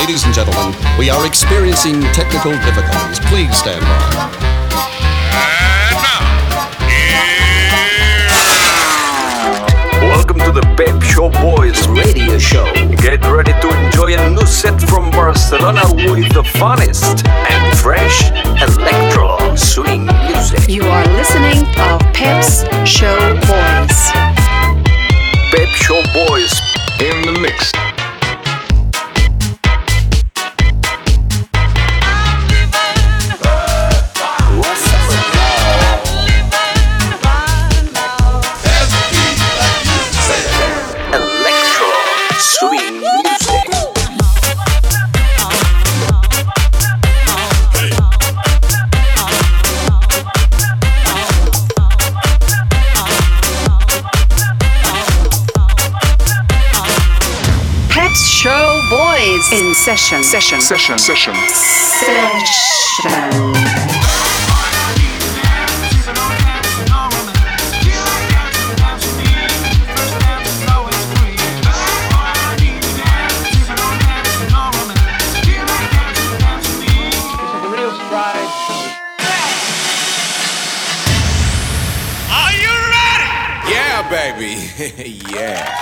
Ladies and gentlemen, we are experiencing technical difficulties. Please stand by. And now, welcome to the Pep Show Boys radio show. Get ready to enjoy a new set from Barcelona with the funnest and fresh electro swing music. You are listening to Pep's Show Boys. Pep Show Boys in the mix. Session. Session. Session. Session. Session. baby. yeah.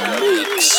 Mix.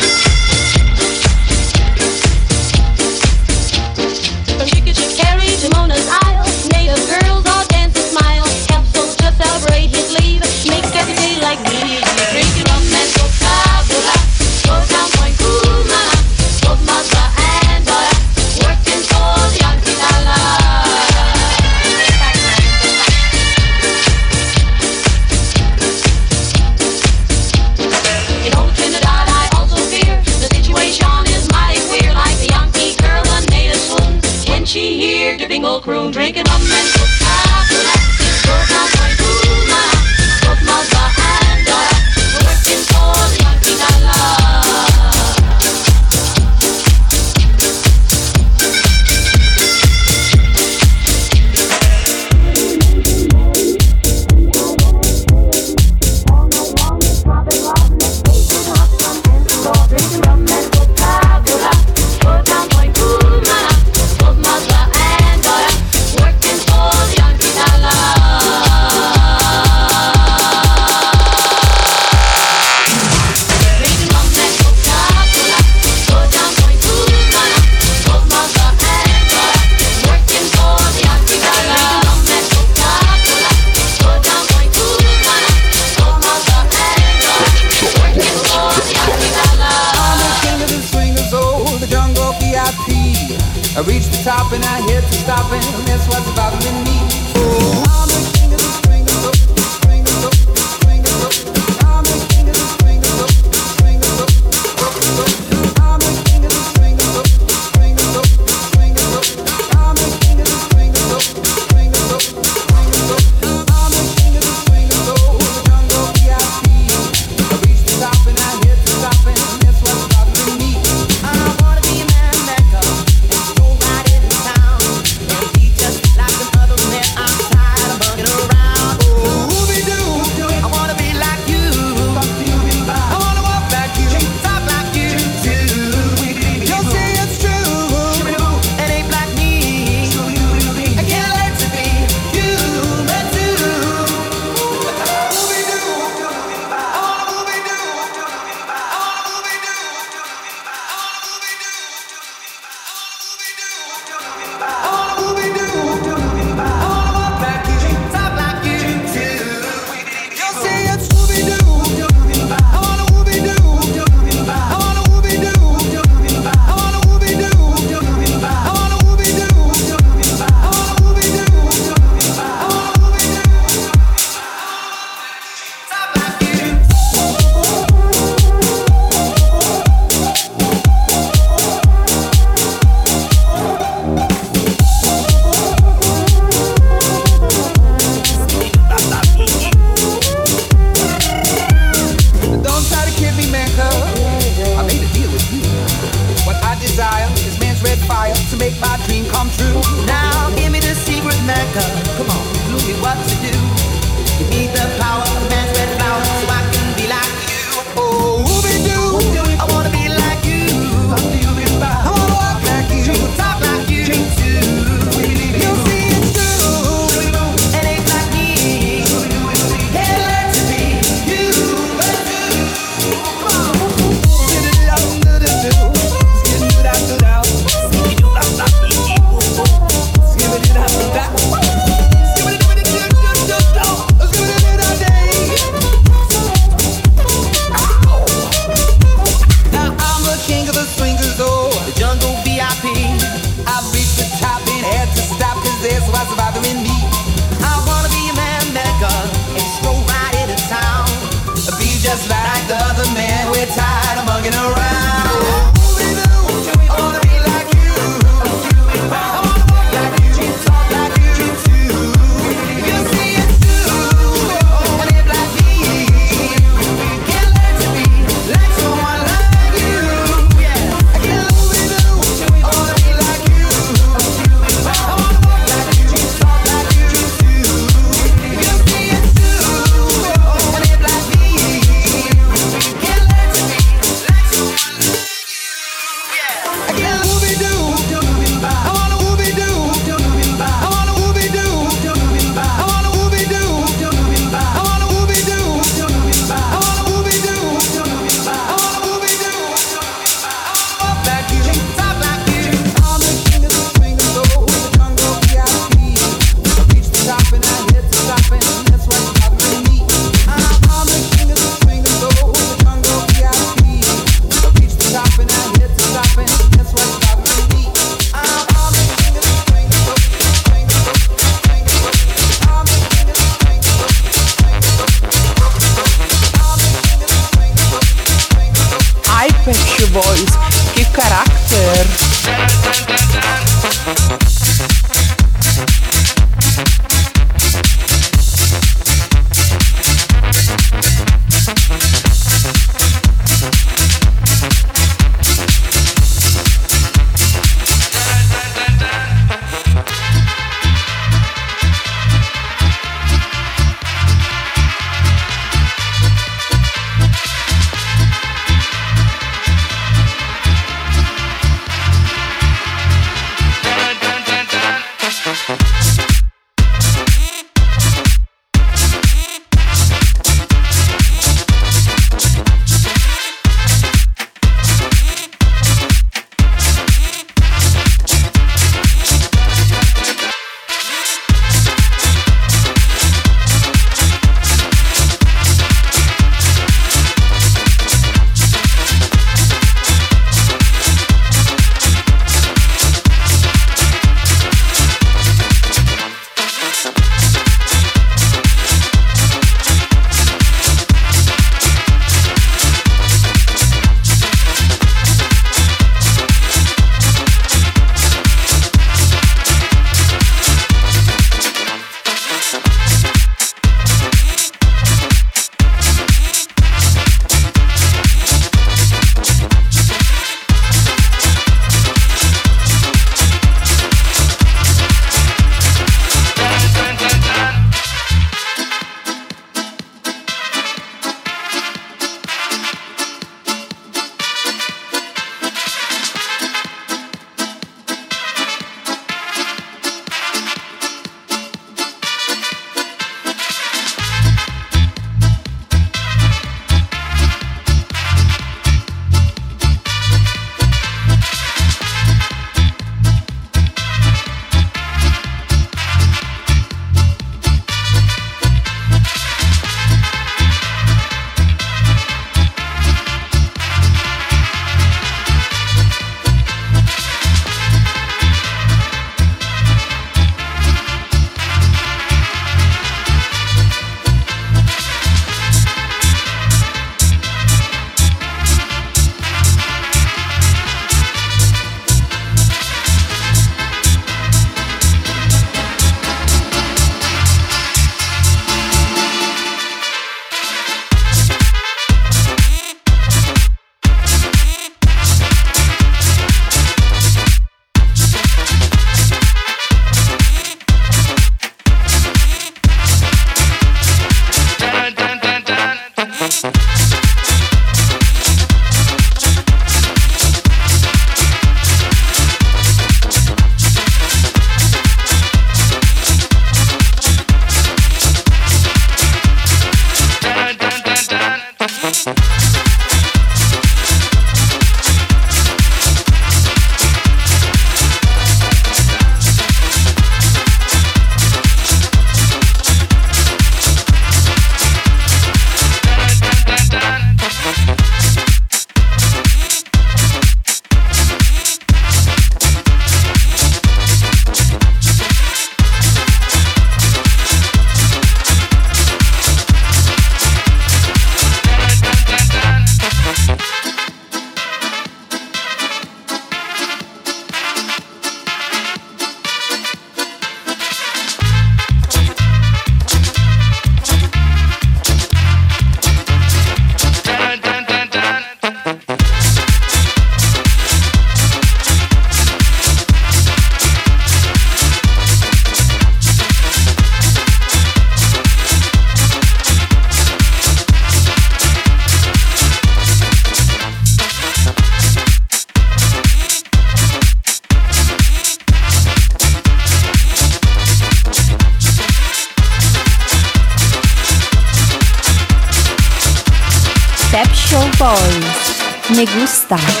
Gustavo.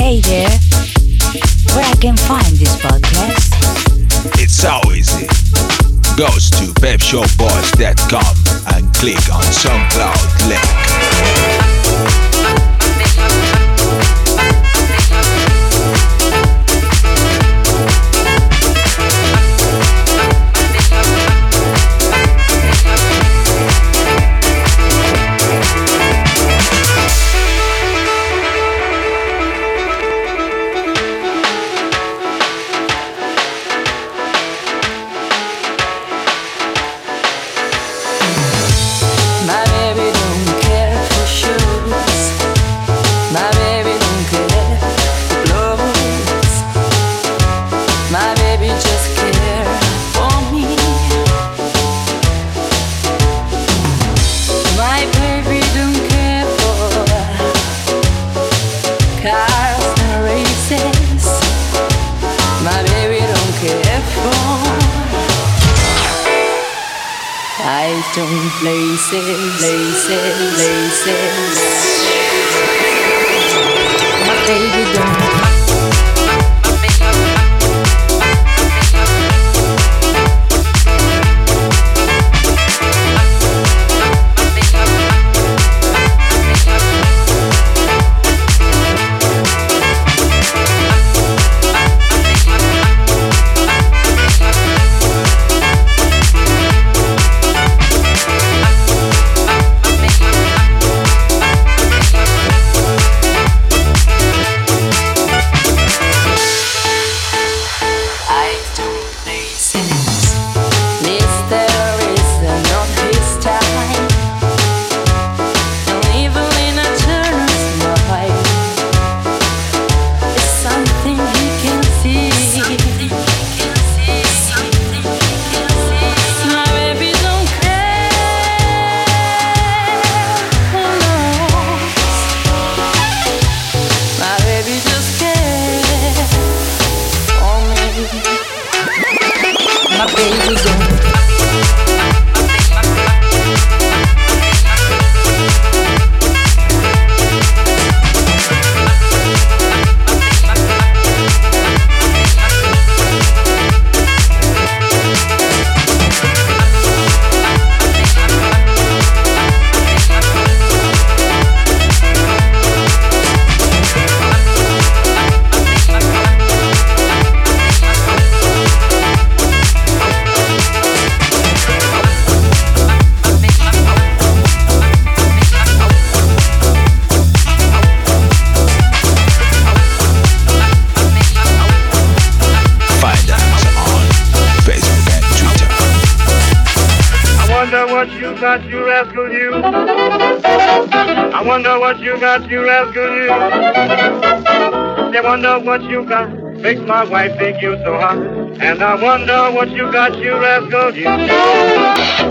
Hey there, where I can find this podcast? It's so easy. Go to pepshowboys.com and click on SoundCloud link. places, places, places. My baby. what you got makes my wife think you so hot. And I wonder what you got, you rascal, you.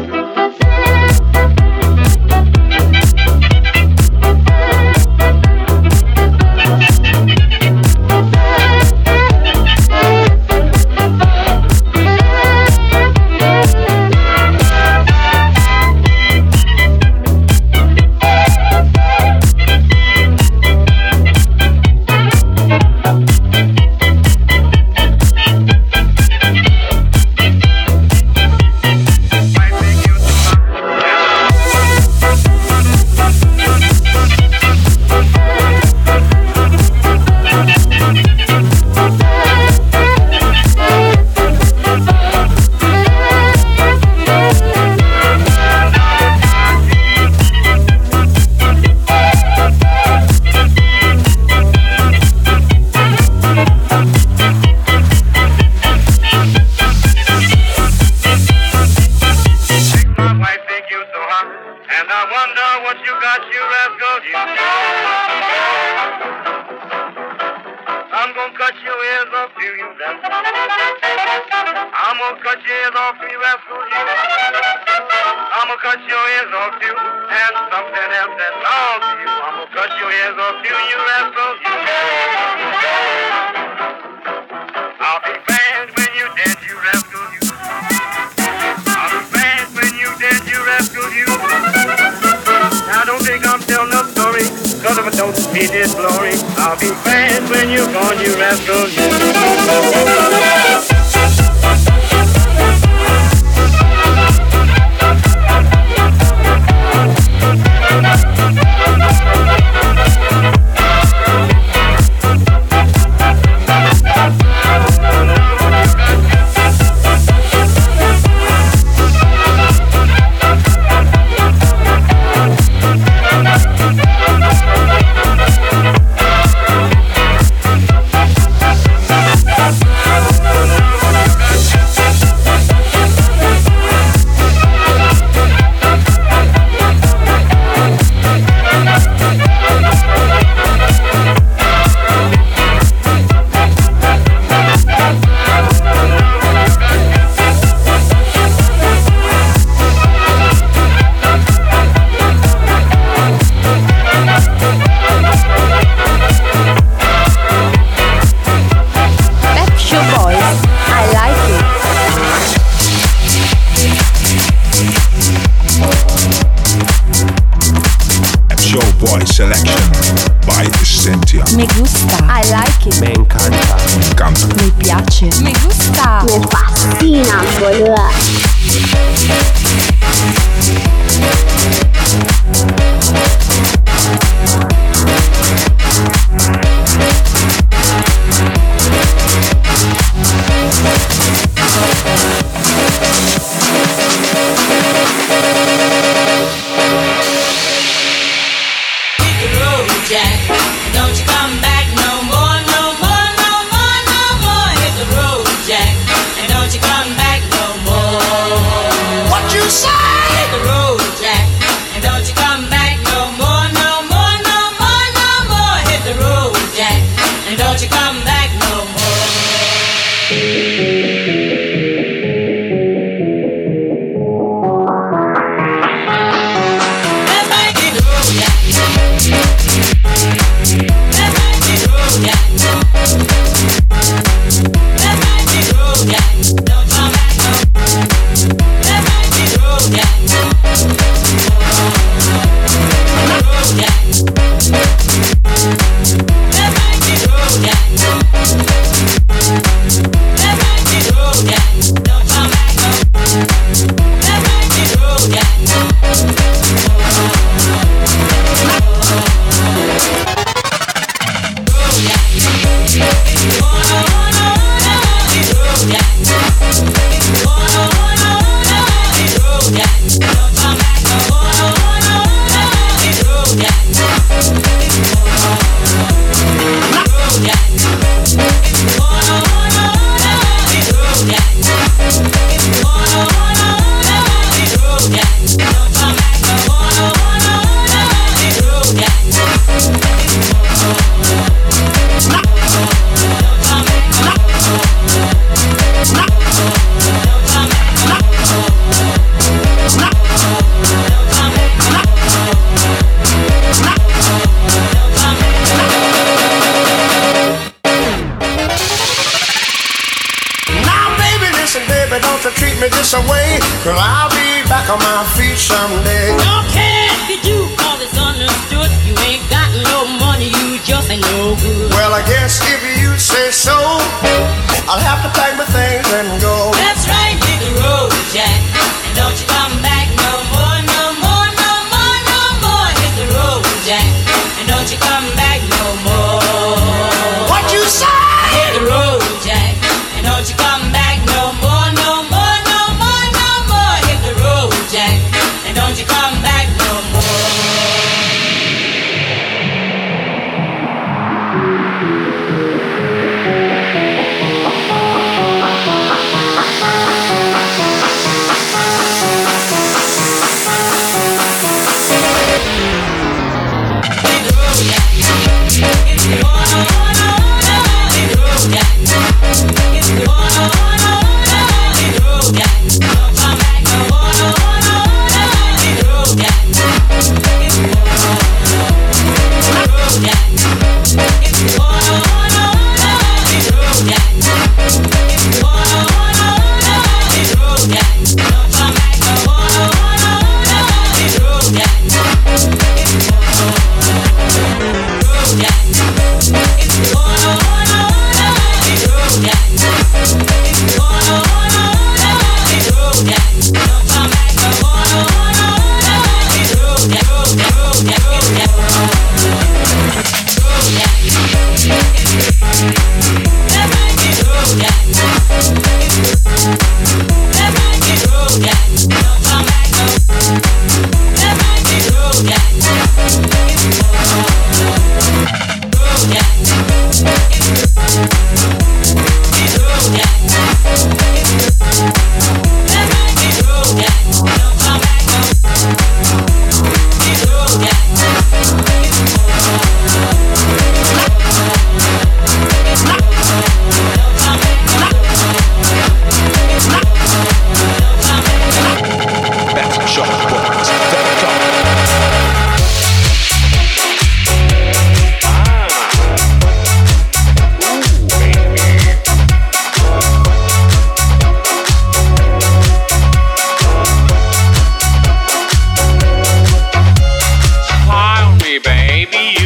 Baby,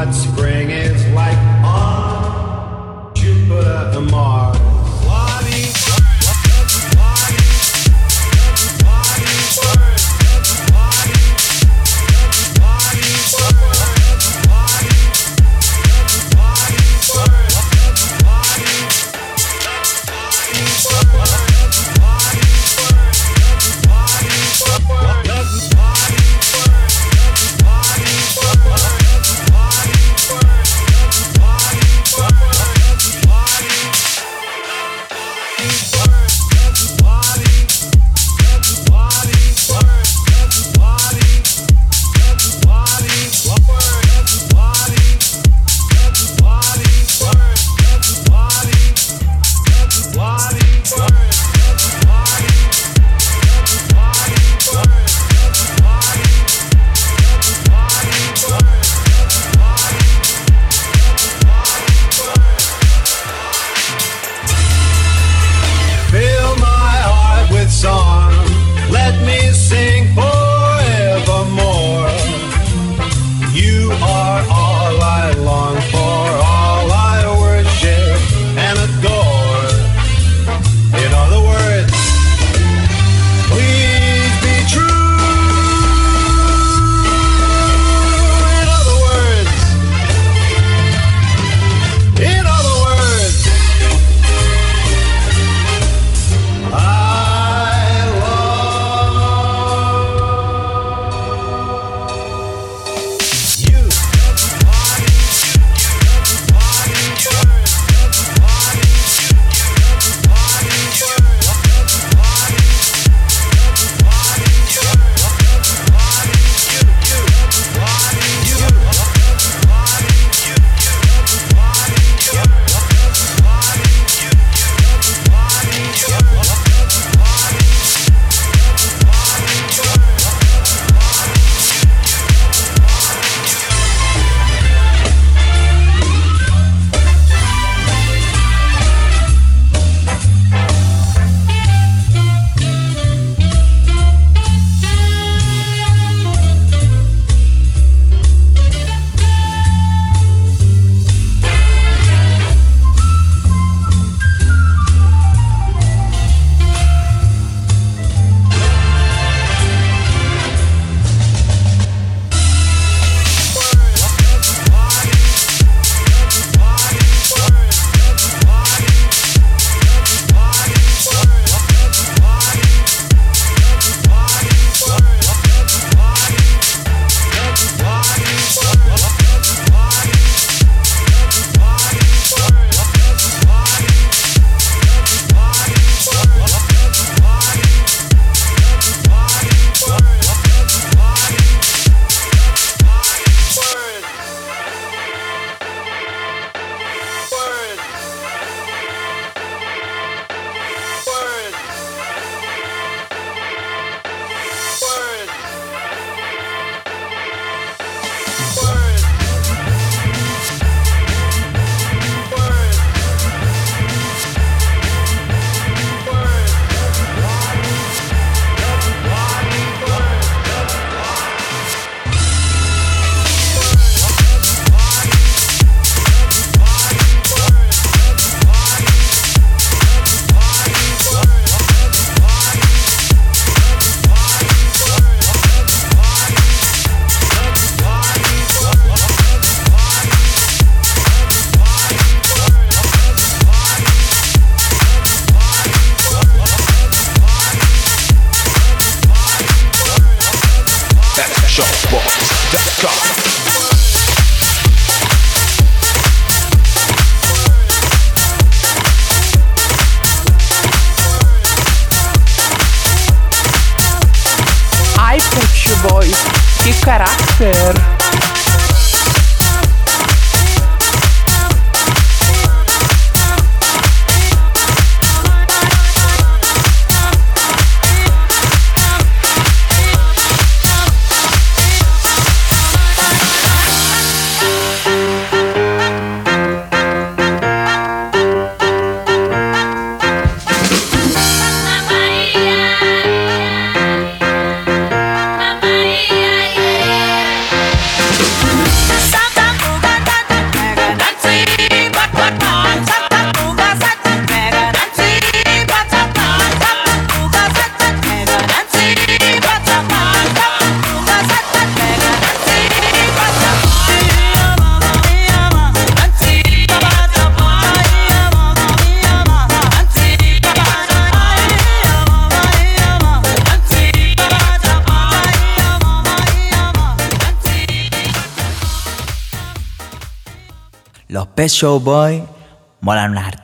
what spring is like on Jupiter and Mars. Pet Show Boy Molan Harta.